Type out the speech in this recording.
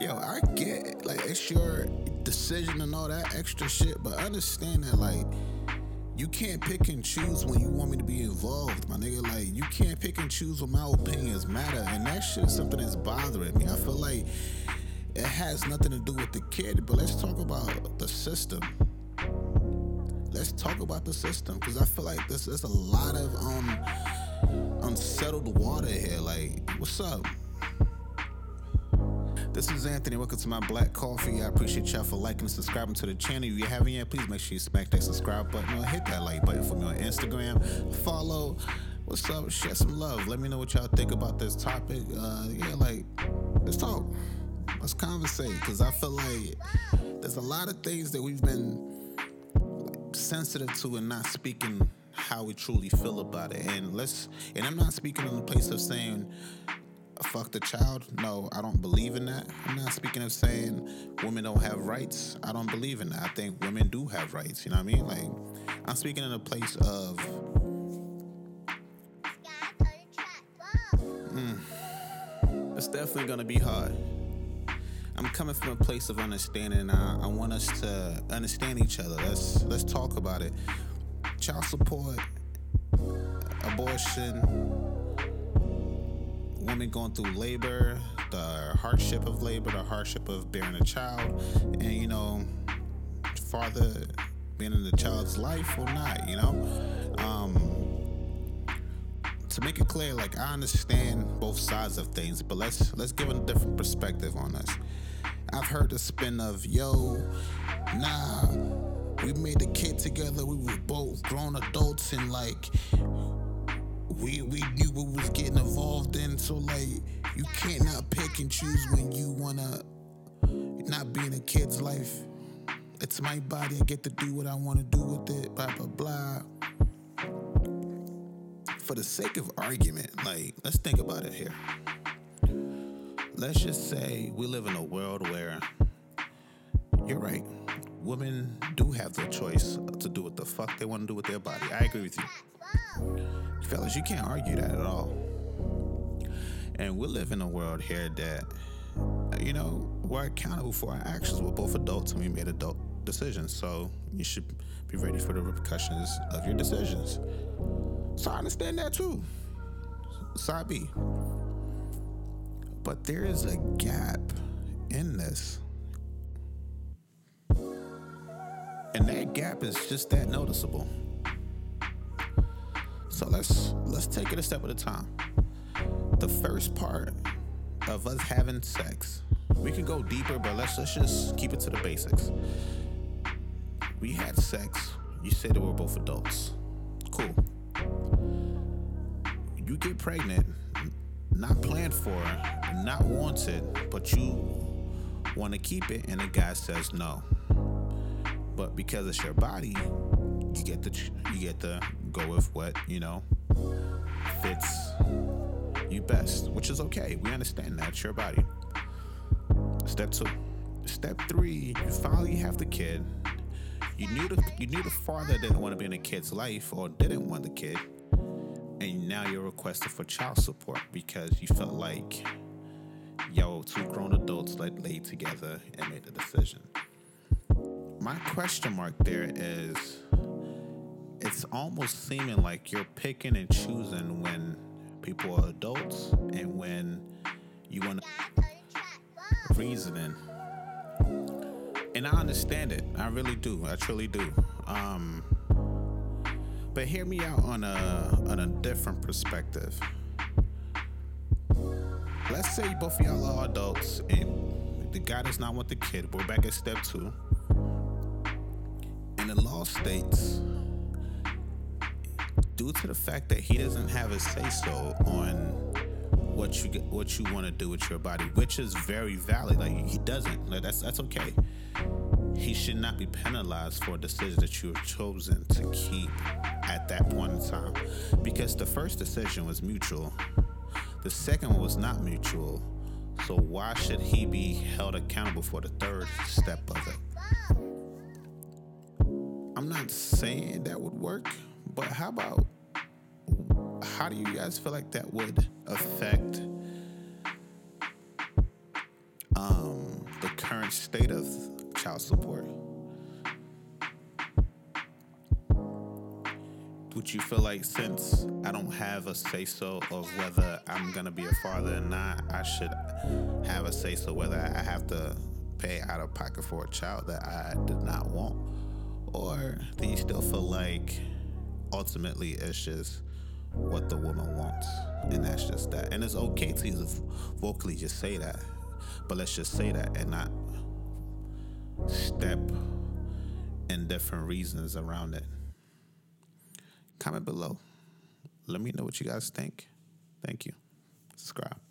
Yo, I get like it's your decision and all that extra shit, but understand that like you can't pick and choose when you want me to be involved, my nigga. Like you can't pick and choose when my opinions matter, and that shit is something that's bothering me. I feel like it has nothing to do with the kid, but let's talk about the system. Let's talk about the system because I feel like there's, there's a lot of um unsettled water here. Like, what's up? This is Anthony. Welcome to my black coffee. I appreciate y'all for liking and subscribing to the channel. If you haven't yet, please make sure you smack that subscribe button or hit that like button for me on Instagram. Follow. What's up? Share some love. Let me know what y'all think about this topic. Uh, yeah, like, let's talk. Let's conversate because I feel like there's a lot of things that we've been sensitive to and not speaking how we truly feel about it. And let's, and I'm not speaking in the place of saying, fuck the child. No, I don't believe in that. I'm not speaking of saying women don't have rights. I don't believe in that. I think women do have rights. You know what I mean? Like, I'm speaking in a place of. Mm, it's definitely gonna be hard. I'm coming from a place of understanding. I, I want us to understand each other. Let's let's talk about it. Child support, abortion, women going through labor, the hardship of labor, the hardship of bearing a child, and you know, father being in the child's life or not, you know. Um, to make it clear, like I understand both sides of things, but let's let's give a different perspective on this. I've heard the spin of yo, nah, we made a kid together, we were both grown adults and like we we knew what was getting involved in. So like you can't not pick and choose when you wanna not be in a kid's life. It's my body. I get to do what I want to do with it. Blah blah blah. For the sake of argument, like let's think about it here. Let's just say we live in a world where you're right. Women do have the choice to do what the fuck they want to do with their body. I agree with you. Fellas, you can't argue that at all. And we live in a world here that, you know, we're accountable for our actions. We're both adults and we made adult decisions. So you should be ready for the repercussions of your decisions. So I understand that too. Side B. But there is a gap in this. And that gap is just that noticeable. So let's let's take it a step at a time. The first part of us having sex, we can go deeper, but let's let's just keep it to the basics. We had sex. You said that we're both adults. Cool. You get pregnant, not planned for, not wanted, but you want to keep it, and the guy says no. But because it's your body, you get the you get the go with what you know fits you best, which is okay. We understand that. It's your body. Step two. Step three, you finally have the kid. You knew the you knew the father didn't want to be in the kid's life or didn't want the kid. And now you're requesting for child support because you felt like yo, two grown adults like laid together and made the decision. My question mark there is it's almost seeming like you're picking and choosing when people are adults and when you want to reasoning. And I understand it. I really do. I truly do. Um, but hear me out on a on a different perspective. Let's say both of y'all are adults and the guy does not want the kid. We're back at step two. And the law states due to the fact that he doesn't have a say so on what you what you want to do with your body, which is very valid. Like he doesn't. Like that's that's okay. He should not be penalized for a decision that you have chosen to keep at that point in time, because the first decision was mutual. The second one was not mutual. So why should he be held accountable for the third step of it? I'm not saying that would work, but how about how do you guys feel like that would affect um the current state of child support. Would you feel like since I don't have a say so of whether I'm gonna be a father or not, I should have a say so whether I have to pay out of pocket for a child that I did not want? Or do you still feel like ultimately it's just what the woman wants? And that's just that. And it's okay to vocally just say that. But let's just say that and not step in different reasons around it. Comment below. Let me know what you guys think. Thank you. Subscribe.